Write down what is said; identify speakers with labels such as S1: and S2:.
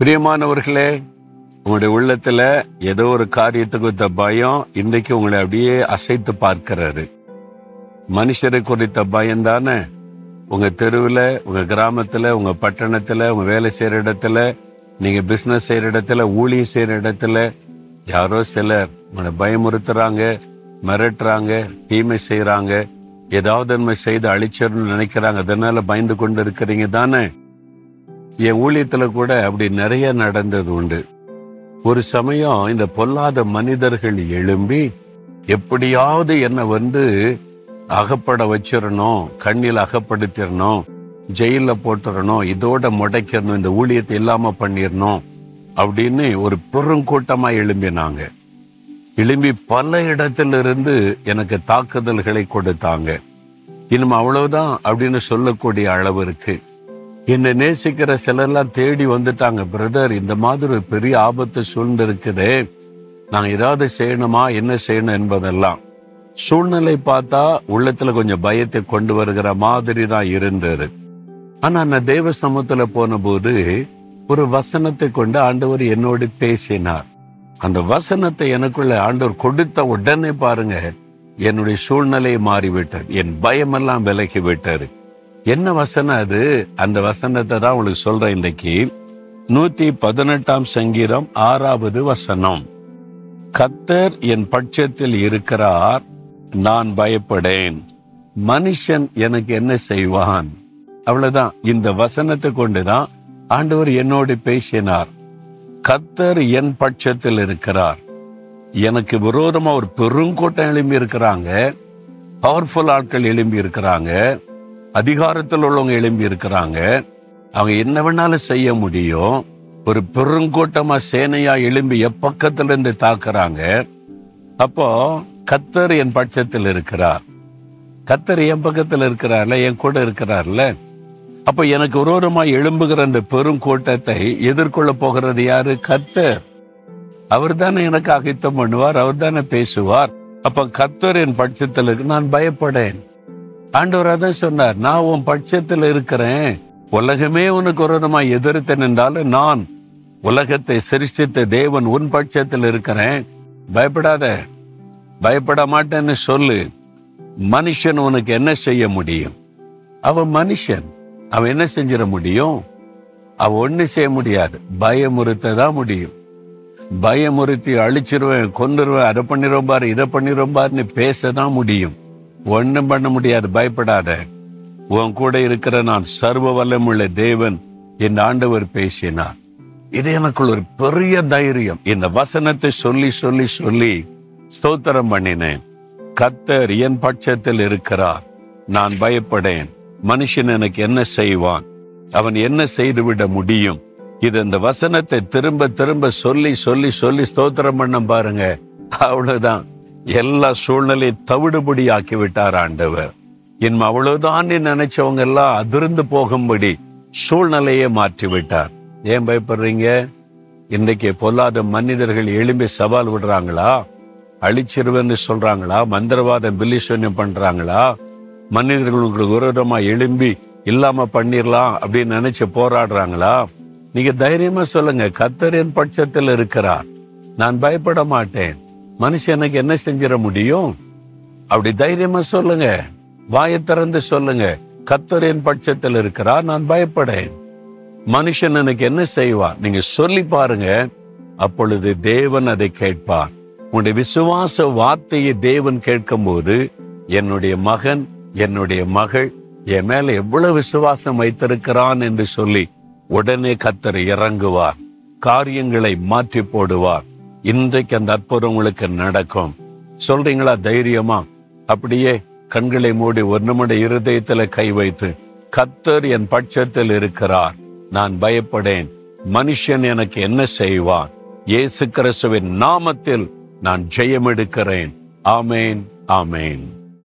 S1: பிரியமானவர்களே உங்களுடைய உள்ளத்துல ஏதோ ஒரு காரியத்தை குறித்த பயம் இன்றைக்கு உங்களை அப்படியே அசைத்து பார்க்கிறாரு. மனுஷரை குறித்த பயம் தானே? உங்க தெருவில் உங்க கிராமத்துல உங்க பட்டணத்துல உங்க வேலை செய்யற இடத்துல நீங்க பிசினஸ் செய்யற இடத்துல ஊழியம் செய்யற இடத்துல யாரோ சிலர் உங்களை பயமுறுத்துறாங்க மிரட்டுறாங்க தீமை செய்யறாங்க ஏதாவது நன்மை செய்து அழிச்சிடணும்னு நினைக்கிறாங்க அதனால பயந்து கொண்டு இருக்கிறீங்க தானே? என் ஊழியத்தில் கூட அப்படி நிறைய நடந்தது உண்டு. ஒரு சமயம் இந்த பொல்லாத மனிதர்கள் எழும்பி எப்படியாவது என்னை வந்து அகப்பட வச்சிடணும் கண்ணில் அகப்படுத்திடணும் ஜெயிலில் போட்டுறணும் இதோட முடைக்கணும் இந்த ஊழியத்தை இல்லாமல் பண்ணிடணும் அப்படின்னு ஒரு பெருங்கூட்டமாக எழும்பினாங்க. எழும்பி பல இடத்திலிருந்து எனக்கு தாக்குதல்களை கொடுத்தாங்க. இனிமே அவ்வளவுதான் அப்படின்னு சொல்லக்கூடிய அளவு இருக்குது என்னை நேசிக்கிற சிலர்லாம் தேடி வந்துட்டாங்க பிரதர் இந்த மாதிரி ஒரு பெரிய ஆபத்து சூழ்ந்திருக்குதே. நான் ஏதாவது செய்யணுமா என்ன செய்யணும் என்பதெல்லாம். சூழ்நிலை பார்த்தா உள்ளத்துல கொஞ்சம் பயத்தை கொண்டு வருகிற மாதிரி தான் இருந்தது. ஆனா நான் தேவ சமூகத்துல போன போது ஒரு வசனத்தை கொண்டு ஆண்டவர் என்னோடு பேசினார். அந்த வசனத்தை எனக்குள்ள ஆண்டவர் கொடுத்த உடனே பாருங்க என்னுடைய சூழ்நிலை மாறிவிட்டது. என் பயமெல்லாம் விலகி விட்டாரு என்ன வசனம் அது? அந்த வசனத்தை தான் உங்களுக்கு சொல்றேன் இன்னைக்கு நூத்தி பதினெட்டாம் சங்கீதம் ஆறாவது வசனம். கத்தர் என் பட்சத்தில் இருக்கிறார் நான் பயப்படேன். மனுஷன் எனக்கு என்ன செய்வான்? அவ்வளவுதான். இந்த வசனத்தை கொண்டுதான் ஆண்டவர் என்னோடு பேசினார். கத்தர் என் பட்சத்தில் இருக்கிறார். எனக்கு விரோதமா ஒரு பெருங்கூட்டம் எழும்பி இருக்கிறாங்க பவர்ஃபுல் ஆட்கள் எழும்பி இருக்கிறாங்க அதிகாரத்தில் உள்ளவங்க எழும்பி இருக்கிறாங்க. அவங்க என்ன வேணாலும் செய்ய முடியும். ஒரு பெருங்கூட்டமா சேனையா எழும்பி எப்பக்கத்துல இருந்து தாக்குறாங்க. அப்போ கத்தர் என் பட்சத்தில் இருக்கிறார். கத்தர் என் பக்கத்தில் இருக்கிறார்ல என் கூட இருக்கிறார்ல. அப்ப எனக்கு விரோதமா எழும்புகிற அந்த பெருங்கூட்டத்தை எதிர்கொள்ள போகிறது யாரு? கத்தர் அவர் தானே எனக்கு அகித்தம் பண்ணுவார் அவர் தானே பேசுவார். அப்ப கத்தர் என் பட்சத்தில் இருக்கு நான் பயப்படேன். ஆண்டவர் அதான் சொன்னார் நான் உன் பட்சத்தில் இருக்கிறேன். உலகமே உனக்கு விரோதமா எதிர்த்து என்றாலும் நான் உலகத்தை சிருஷ்டித்த தேவன் உன் பட்சத்தில் இருக்கிறேன். பயப்படாத பயப்பட மாட்டேன்னு சொல்லு. மனுஷன் உனக்கு என்ன செய்ய முடியும்? அவன் மனுஷன். அவன் என்ன செஞ்சிட முடியும்? அவன் ஒன்றும் செய்ய முடியாது. பயமுறுத்த தான் முடியும். பயமுறுத்தி அழிச்சிருவேன் கொண்டுருவேன் அதை பண்ணிடறோம்பாரு இதை பண்ணிடுவோம் பாருன்னு பேச தான் முடியும். ஒன்றும் பண்ண முடியாது பயப்படாத. உன் கூட இருக்கிற நான் சர்வ வல்லமுள்ள தேவன் என் ஆண்டவர் பேசினார். இது எனக்குள் ஒரு பெரிய தைரியம். இந்த வசனத்தை சொல்லி சொல்லி சொல்லி ஸ்தோத்திரம் பண்ணினேன். கத்தர் என் பட்சத்தில் இருக்கிறார். நான் பயப்படேன். மனுஷன் எனக்கு என்ன செய்வான்? அவன் என்ன செய்துவிட முடியும்? இது இந்த வசனத்தை திரும்ப திரும்ப சொல்லி சொல்லி சொல்லி ஸ்தோத்திரம் பண்ண பாருங்க. அவ்வளவுதான். எல்லா சூழ்நிலையை தவிடுபடி ஆக்கி விட்டார் ஆண்டவர். என் அவ்வளவுதான் நினைச்சவங்க எல்லாம் அதிர்ந்து போகும்படி சூழ்நிலையை மாற்றி விட்டார் ஏன் பயப்படுறீங்க? இன்றைக்கு பொல்லாத மனிதர்கள் எழும்பி சவால் விடுறாங்களா? அழிச்சிருவேன்னு சொல்றாங்களா? மந்திரவாதம் பில்லிசூன்யம் பண்றாங்களா? மனிதர்கள் உங்களுக்கு விரோதமா எழும்பி இல்லாம பண்ணிடலாம் அப்படின்னு நினைச்சு போராடுறாங்களா? நீங்க தைரியமா சொல்லுங்க. கத்தரின் பட்சத்தில் இருக்கிறார். நான் பயப்பட மாட்டேன். மனுஷன் எனக்கு என்ன செஞ்சிட முடியும்? அப்படி தைரியமா சொல்லுங்க. வாயை திறந்து சொல்லுங்க. கத்தரின் பட்சத்தில் இருக்கிறார் நான் பயப்படேன். மனுஷன் எனக்கு என்ன செய்வார்? நீங்க சொல்லி பாருங்க. அப்பொழுது தேவன் அதை கேட்பார். உன்னுடைய விசுவாச வார்த்தையை தேவன் கேட்கும்போது என்னுடைய மகன் என்னுடைய மகள் என் மேல எவ்வளவு விசுவாசம் வைத்திருக்கிறான் என்று சொல்லி உடனே கத்தர் இறங்குவார். காரியங்களை மாற்றி போடுவார். இன்றைக்கு அந்த அற்புதம் உங்களுக்கு நடக்கும். சொல்றீங்களா தைரியமா? அப்படியே கண்களை மூடி ஒரு நிமிட இருதயத்துல கை வைத்து கத்தர் என் பட்சத்தில் இருக்கிறார். நான் பயப்படேன். மனுஷன் எனக்கு என்ன செய்வான் இயேசு கிறிஸ்துவின் நாமத்தில் நான் ஜெயம் எடுக்கிறேன் ஆமேன் ஆமேன்.